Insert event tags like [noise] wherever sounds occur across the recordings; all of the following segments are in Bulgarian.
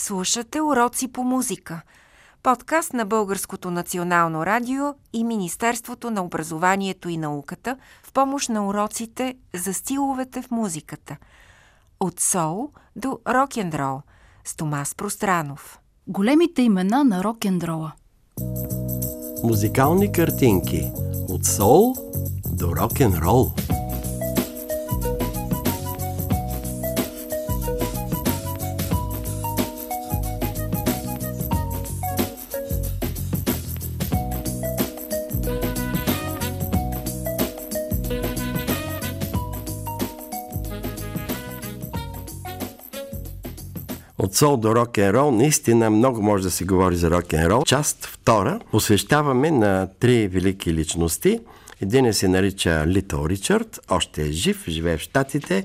Слушате уроци по музика. Подкаст на Българското национално радио и Министерството на образованието и науката в помощ на уроците за стиловете в музиката. От сол до рок-н-рол с Томас Пространов. Големите имена на рок-н-рола. Музикални картинки от сол до рок-н-рол. От сол до рок-н-рол, наистина много може да се говори за рок-н-рол. Част втора посвещаваме на три велики личности. Един се нарича Литъл Ричард, още е жив, живее в Штатите.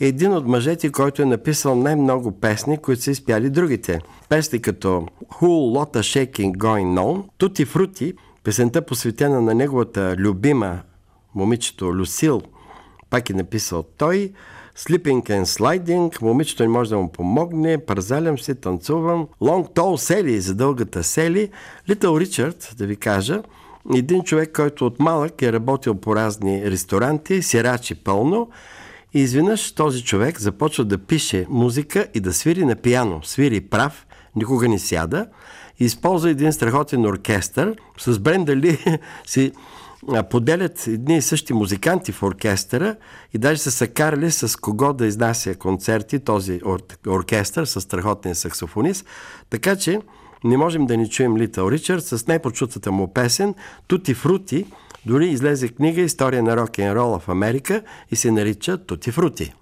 Един от мъжете, който е написал най-много песни, които са изпяли другите. Песни като Whole Lotta Shaking Going On, Tutti Frutti, песента посветена на неговата любима момичето Люсил, пак е написал той, Sleeping and Sliding, момичето не може да му помогне, парзалям се, танцувам. Long Tall Сели, за дългата Сели. Little Ричард, да ви кажа, един човек, който от малък е работил по разни ресторанти, сирачи пълно. И изведнъж този човек започва да пише музика и да свири на пияно. Свири прав, никога не сяда. И използва един страхотен оркестър. С Бренда Ли [laughs] си поделят едни и същи музиканти в оркестъра и даже са се карали с кого да изнася концерти, този оркестър с страхотен саксофонист. Така че не можем да ни чуем Литъл Ричард с най-почутата му песен Тути Фрути. Дори излезе книга История на рок н рола в Америка и се нарича Тути Фрути.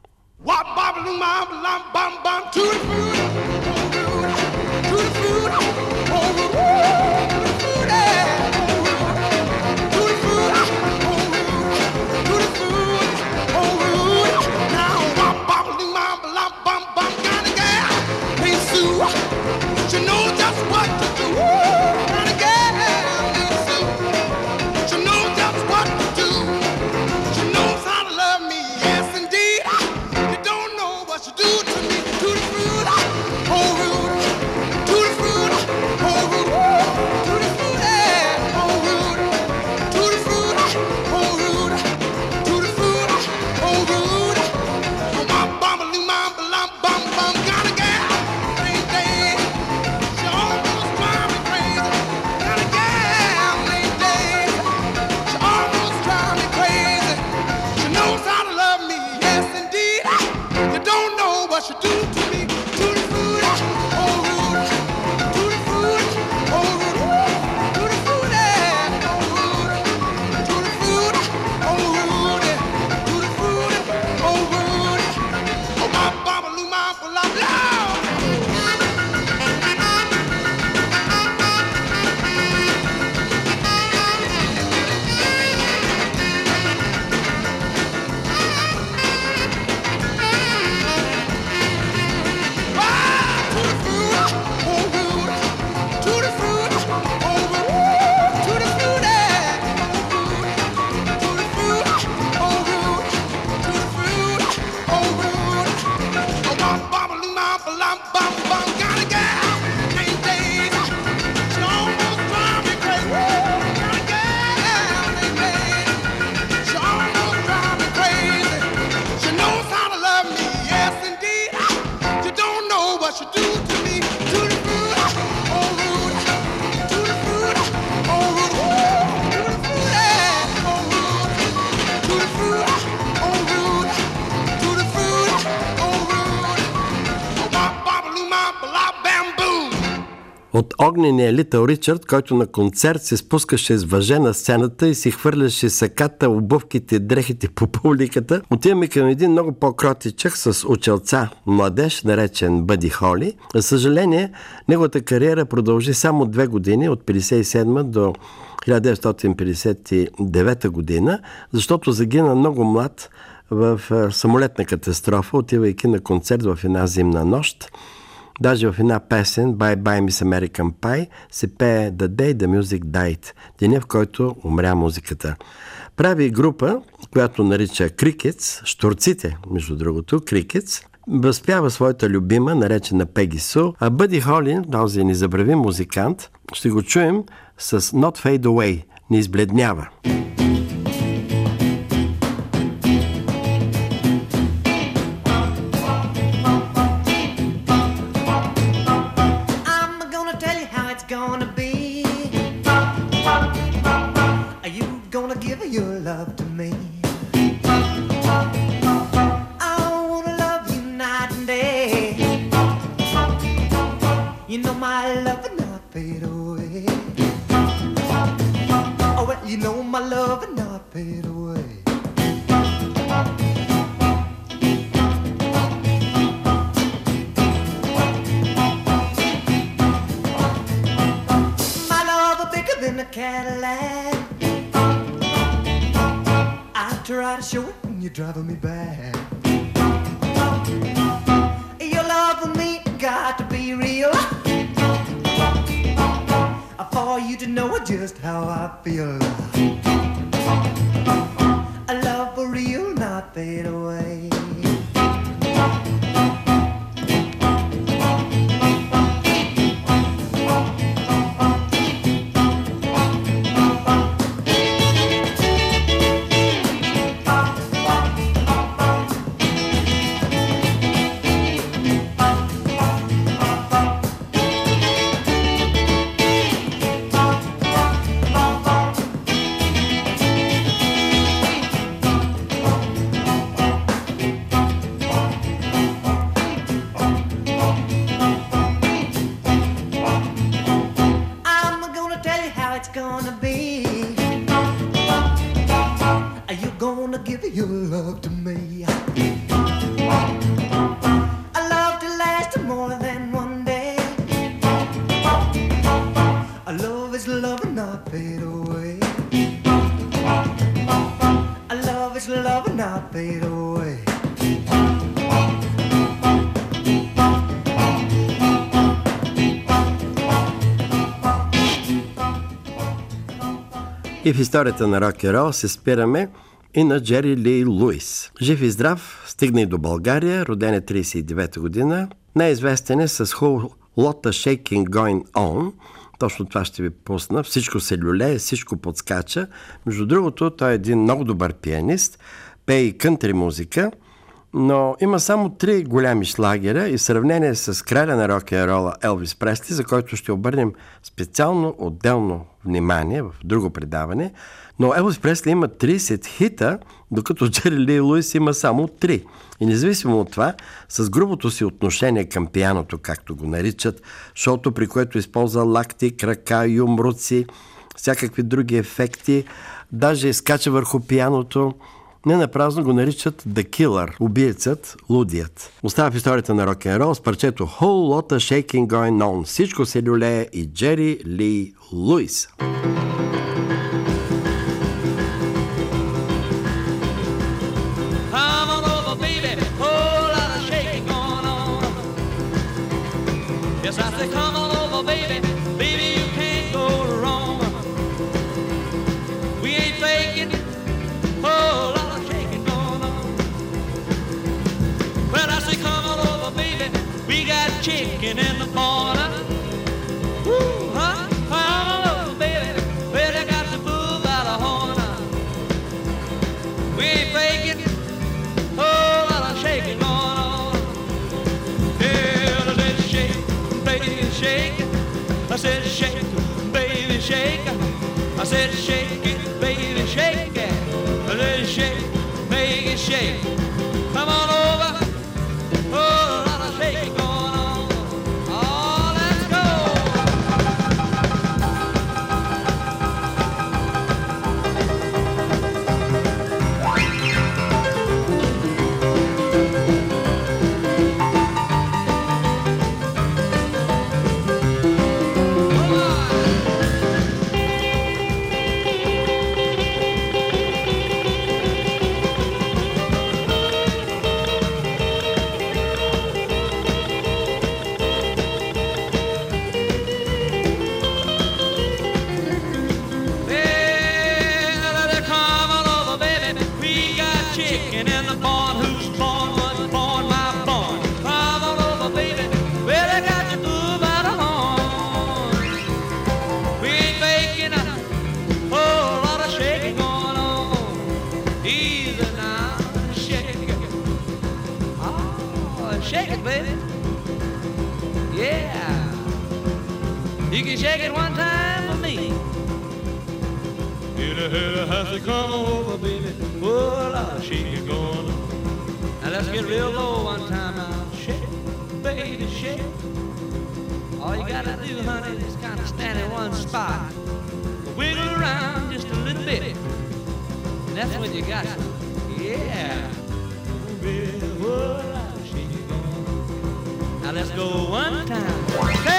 От огнения Литъл Ричард, който на концерт се спускаше с въже на сцената и си хвърляше саката, обувките, дрехите по публиката. Отиваме към един много по-кротичък с учелца младеж, наречен Бъди Холи. За съжаление, неговата кариера продължи само две години, от 57 до 1959 година, защото загина много млад в самолетна катастрофа, отивайки на концерт в една зимна нощ. Даже в една песен Bye Bye Miss American Pie се пее The Day the Music Died, деня в който умря музиката. Прави група, която нарича Crickets, штурците, между другото, Crickets, възпява своята любима, наречена Пеги Су, а Бъди Холин, този незабравим музикант, ще го чуем с Not Fade Away, не избледнява. my love and not paid away. My love is bigger than a Cadillac. I try to show it and you're driving me back. You to know just how I feel. A love for real, not fade away. И в историята на рок рол се спираме и на Джери Ли Луис. Жив и здрав, стигна и до България, роден е 39 година. Най-известен е с Whole Lotta Shaking Going On. Точно това ще ви пусна. Всичко се люлее, всичко подскача. Между другото, той е един много добър пианист, пее и кънтри музика – но има само три голями шлагера и в сравнение с краля на рок н рола Елвис Пресли, за който ще обърнем специално отделно внимание в друго предаване. Но Елвис Пресли има 30 хита, докато Джери Ли Луис има само 3. И независимо от това, с грубото си отношение към пияното, както го наричат, шоуто при което използва лакти, крака, юмруци, всякакви други ефекти, даже изкача върху пияното, не на празно го наричат The Killer, убиецът, лудият. Остава в историята на рок н рол с парчето Whole Lotta Shaking Going On. Всичко се люлее и Джери Ли Луис. Yes, I say come chicken in the corner. Woo, huh? Come on, baby. Got the bull by the horn. We ain't faking. Oh, shaking going on. Yeah, I said shake, baby, shake. I said shake, baby, shake. I said shake Yeah. You can shake it one time for me. Get a head has to come over, baby. Oh, Lord, shake it going. Now let's get real low one time now. Shake, baby, shake. All you gotta do, honey, is kind of stand in one spot. Wiggle around just a little bit. And that's when you got it. Yeah. Baby, oh, let's go one time.